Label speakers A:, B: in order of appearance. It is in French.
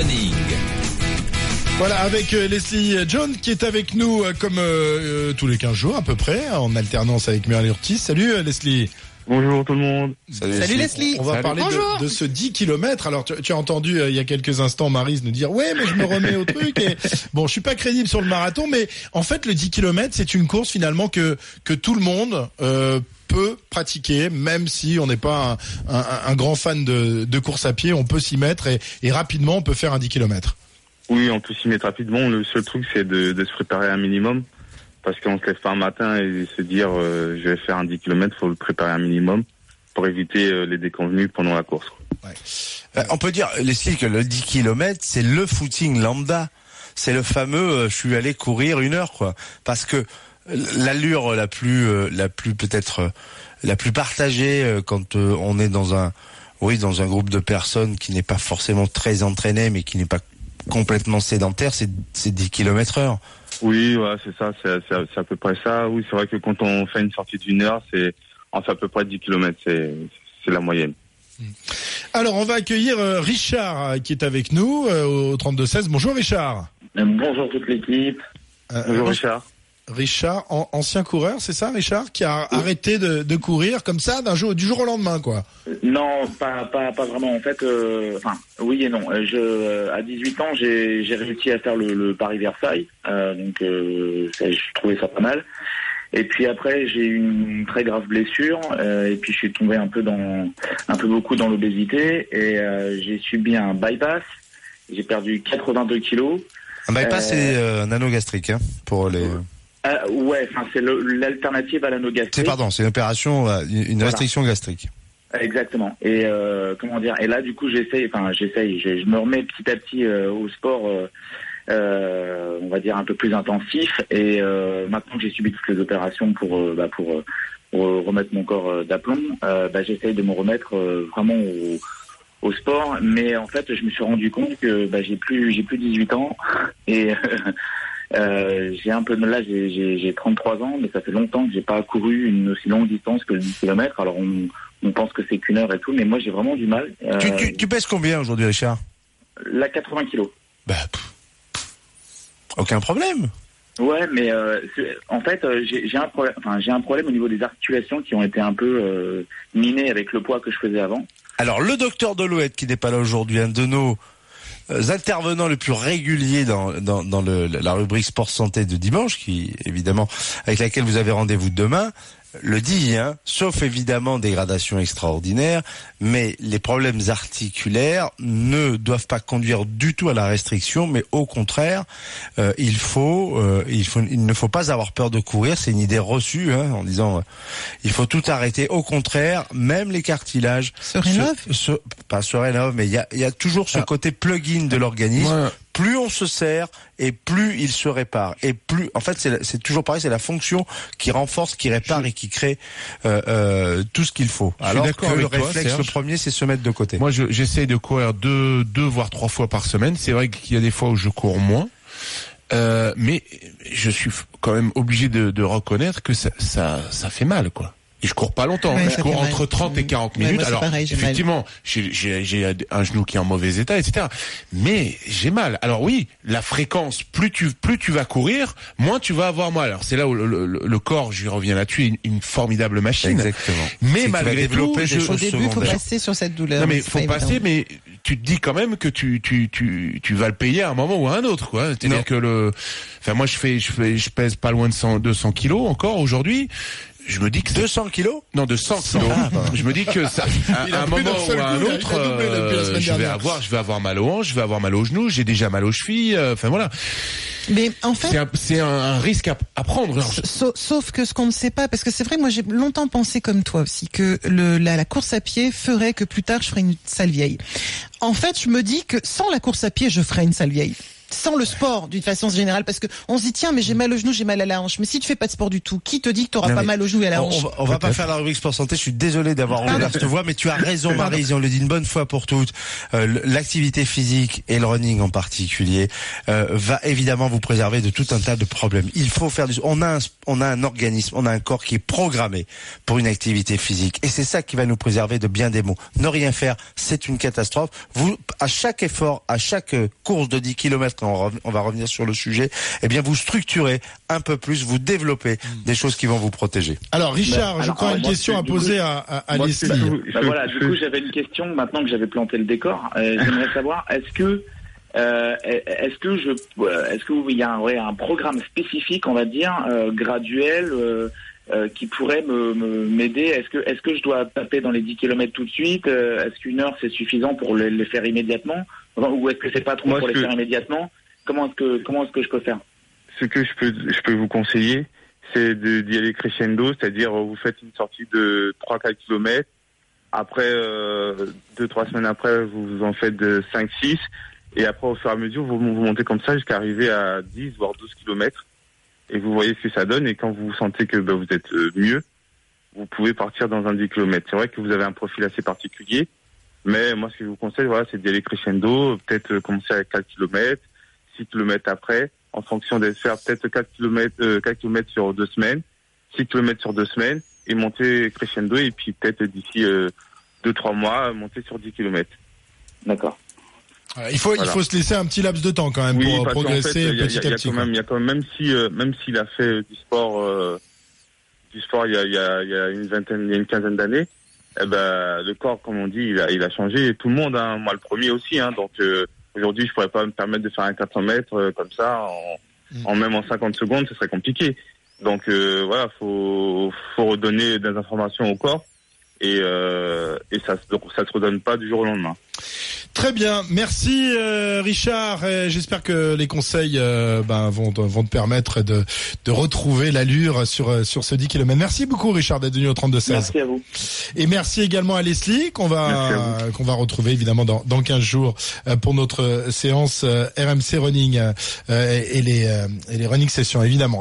A: Running.
B: Voilà, avec euh, Leslie John qui est avec nous euh, comme euh, tous les 15 jours à peu près, en alternance avec Merle Urtis. Salut Leslie.
C: Bonjour tout le monde.
D: Salut Leslie.
B: On va parler de, de ce 10 km. Alors tu, tu as entendu euh, il y a quelques instants Marise nous dire ouais mais je me remets au truc. Et... Bon je suis pas crédible sur le marathon mais en fait le 10 km c'est une course finalement que que tout le monde euh, peut pratiquer, même si on n'est pas un, un- un grand fan de, de course à pied, on peut s'y mettre et, et rapidement on peut faire un 10 km.
C: Oui, on peut s'y mettre rapidement. Le seul truc, c'est de, de se préparer un minimum. Parce qu'on se lève pas un matin et se dire euh, je vais faire un 10 km, faut le préparer un minimum pour éviter euh, les déconvenus pendant la course.
D: Euh, on peut dire, Leslie, que le 10 km, c'est le footing lambda. C'est le fameux, euh, je suis allé courir une heure, quoi. Parce que l'allure la plus, euh, la plus peut-être, euh, la plus partagée euh, quand on est dans un, oui, dans un groupe de personnes qui n'est pas forcément très entraîné, mais qui n'est pas complètement sédentaire, c'est c'est 10 km heure.
C: Oui, ouais, c'est ça, c'est à peu près ça. Oui, c'est vrai que quand on fait une sortie d'une heure, c'est on fait à peu près 10 km, c'est c'est la moyenne.
B: Alors on va accueillir Richard qui est avec nous au 32 16. Bonjour Richard.
E: Bonjour toute l'équipe.
B: Euh,
C: Bonjour Richard.
B: Richard, an- ancien coureur, c'est ça, Richard, qui a arrêté de, de courir comme ça d'un jour, du jour au lendemain, quoi?
E: Non, pas, pas, pas vraiment. En fait, euh, enfin, oui et non. Euh, Je, euh, à 18 ans, j'ai réussi à faire le, le Paris-Versailles. Euh, donc, euh, ça, je trouvais ça pas mal. Et puis après, j'ai eu une très grave blessure. euh, et puis, je suis tombé un peu dans, un peu beaucoup dans l'obésité. Et euh, j'ai subi un bypass. J'ai perdu 82 kilos.
D: Un bypass,
E: Euh,
D: c'est euh, un anneau gastrique, hein, pour les.
E: Euh, ouais, enfin, c'est l'alternative à
D: C'est
E: l'anogastrique.
D: pardon, c'est une opération, euh, une
E: Voilà.
D: restriction gastrique.
E: Exactement. Et euh, comment dire Et là, du coup, j'essaye. Enfin, j'essaye. Je, je me remets petit à petit euh, au sport. euh, euh, on va dire un peu plus intensif. Et euh, maintenant que j'ai subi toutes les opérations pour bah, pour, pour remettre mon corps d'aplomb, bah, j'essaye de me remettre vraiment au, au sport. Mais en fait, je me suis rendu compte que bah, j'ai plus j'ai plus 18 ans et euh, j'ai un peu là j'ai- j'ai j'ai 33 ans, mais ça fait longtemps que j'ai pas couru une aussi longue distance que le 10 km. Alors on on pense que c'est qu'une heure et tout, mais moi j'ai vraiment du mal. Euh,
D: Tu, tu, tu pèses combien aujourd'hui, Richard?
E: La 80 kilos.
D: Bah, pff, aucun problème.
E: Ouais, mais euh, en fait j'ai un problème. Enfin j'ai un problème au niveau des articulations qui ont été un peu minées avec le poids que je faisais avant.
D: Alors, le docteur Delouette, qui n'est pas là aujourd'hui, un de nos intervenants les plus réguliers dans, dans, dans le, la rubrique Sport Santé de dimanche, qui évidemment avec laquelle vous avez rendez-vous demain, le dit, hein, sauf évidemment dégradation extraordinaire, mais les problèmes articulaires ne doivent pas conduire du tout à la restriction, mais au contraire, euh, il faut, euh, il faut, il ne faut pas avoir peur de courir. C'est une idée reçue, hein, en disant, euh, il faut tout arrêter. Au contraire, même les cartilages
F: Se rénove
D: se, se- pas se mais il y a, il y a toujours ce côté plug-in de l'organisme. Plus on se sert et plus il se répare. Et plus, en fait, c'est toujours pareil, c'est la fonction qui renforce, qui répare et qui crée euh, euh, tout ce qu'il faut. Alors que le
G: toi,
D: réflexe,
G: Serge.
D: le premier, c'est se mettre de côté.
G: Moi, je- j'essaye de courir deux, deux voire trois fois par semaine. C'est vrai qu'il y a des fois où je cours moins, euh, mais je suis quand même obligé de, de reconnaître que ça, ça, ça fait mal, quoi. Et je cours pas longtemps.
F: Ouais,
G: je cours entre 30 et 40
F: Ouais,
G: minutes.
F: moi,
G: Alors,
F: pareil,
G: effectivement, j'ai- j'ai j'ai un genou qui est en mauvais état, etc. Mais j'ai mal. Alors oui, la fréquence, plus tu plus tu vas courir, moins tu vas avoir mal. Alors c'est là où le, le- le corps, je reviens là-dessus, est une, une formidable machine.
D: Exactement.
G: Mais malgré tout, je,
F: Au début, il faut passer sur cette douleur.
G: non mais
F: c'est
G: faut
F: pas
G: passer,
F: évident.
G: mais tu te dis quand même que tu tu tu tu vas le payer à un moment ou à un autre, quoi. C'est-à-dire que le, enfin moi je fais je fais je pèse pas loin de 100 200 kilos encore aujourd'hui. Je me dis que c'est-
D: 200 kilos
G: non de 100 kilos. je me dis que ça, à
B: a
G: un moment ou à un autre, euh, je vais avoir je vais avoir mal aux hanches, je vais avoir mal aux genoux. J'ai déjà mal aux chevilles. euh, Enfin voilà,
F: Mais en fait,
G: c'est un, risque à, à prendre. Alors, je-
F: Sa- Sauf que ce qu'on ne sait pas, parce que c'est vrai, moi j'ai longtemps pensé comme toi aussi, que le, la, la course à pied ferait que plus tard je ferais une sale vieille. En fait, je me dis que sans la course à pied, je ferais une sale vieille. Sans le sport d'une façon générale Parce que on se dit tiens mais j'ai mal au genou, j'ai mal à la hanche. Mais si tu fais pas de sport du tout, qui te dit que tu auras pas mal au genou et à la
D: On,
F: hanche
D: on va, pas faire la rubrique sport santé. Je suis désolé d'avoir ouvert cette voie, mais tu as raison, Marie. On le dit une bonne fois pour toutes. Euh, L'activité physique et le running en particulier euh, va évidemment vous préserver de tout un tas de problèmes. Il faut faire du. On a un, on a un organisme, on a un corps qui est programmé pour une activité physique, et c'est ça qui va nous préserver de bien des maux. Ne rien faire, c'est une catastrophe. Vous, à chaque effort, à chaque euh, course de 10 km, on, va revenir sur le sujet, eh bien vous structurez un peu plus, vous développez des choses qui vont vous protéger.
B: Alors Richard, je crois
E: alors,
B: une
E: moi,
B: question à poser
E: coup-
B: à, à, Leslie.
E: Bah voilà, du coup j'avais une question maintenant que j'avais planté le décor. Euh, J'aimerais savoir est-ce que euh, est-ce que je euh, est-ce que il y a un, ouais, un programme spécifique, on va dire euh, graduel euh, euh, qui pourrait me m'aider? Est-ce que est-ce que je dois taper dans les 10 km tout de suite? Euh, Est-ce qu'une heure c'est suffisant pour les, les faire immédiatement? Ou est-ce que c'est pas trop
C: Moi,
E: pour les
C: que-
E: faire immédiatement Comment est-ce que comment est-ce que je peux faire
C: ce que je peux, je peux vous conseiller, c'est d'y aller crescendo, c'est-à-dire euh, vous faites une sortie de 3-4 km. Après, euh, deux, trois semaines après, vous en faites de 5-6. Et après, au fur et à mesure, vous, vous montez comme ça jusqu'à arriver à 10, voire 12 km. Et vous voyez ce que ça donne. Et quand vous sentez que ben, vous êtes euh, mieux, vous pouvez partir dans un 10 km. C'est vrai que vous avez un profil assez particulier. Mais moi, ce que je vous conseille, voilà, c'est d'y aller crescendo. Peut-être euh, commencer à 4 km, 6 km après, en fonction de faire peut-être 4 km, euh, 4 km sur deux semaines, 6 km sur deux semaines, et monter crescendo. Et puis peut-être d'ici euh, 2-3 mois, monter sur 10 km.
E: D'accord.
B: Voilà, Il faut, il
C: Voilà.
B: faut se laisser un petit laps de temps quand même
C: Oui,
B: pour
C: qu'en
B: progresser
C: fait, il y a,
B: petit
C: il y a
B: à petit.
C: il y a quand même, même si, euh, même s'il a fait euh, du sport, euh, du sport, il y a, il y a, il y a une vingtaine, il y a une quinzaine d'années, eh ben, le corps, comme on dit, il a, il a changé. Tout le monde, hein, moi le premier aussi. Hein, donc euh, aujourd'hui, je pourrais pas me permettre de faire un 400 mètres euh, comme ça, en,
B: Mm.
C: en même en 50 secondes, ce serait compliqué. Donc euh, voilà, faut, faut redonner des informations au corps. Et, euh, et ça, se- donc, ça se redonne pas du jour au lendemain.
B: Très bien, merci euh, Richard. J'espère que les conseils euh, ben, vont, vont te permettre de, de retrouver l'allure sur, euh, sur ce 10 km. Merci beaucoup Richard d'être venu au 32-16.
E: Merci à vous.
B: Et merci également à Leslie qu'on va qu'on va retrouver évidemment dans, dans 15 jours euh, pour notre séance RMC Running euh, et les, euh, et les running sessions évidemment.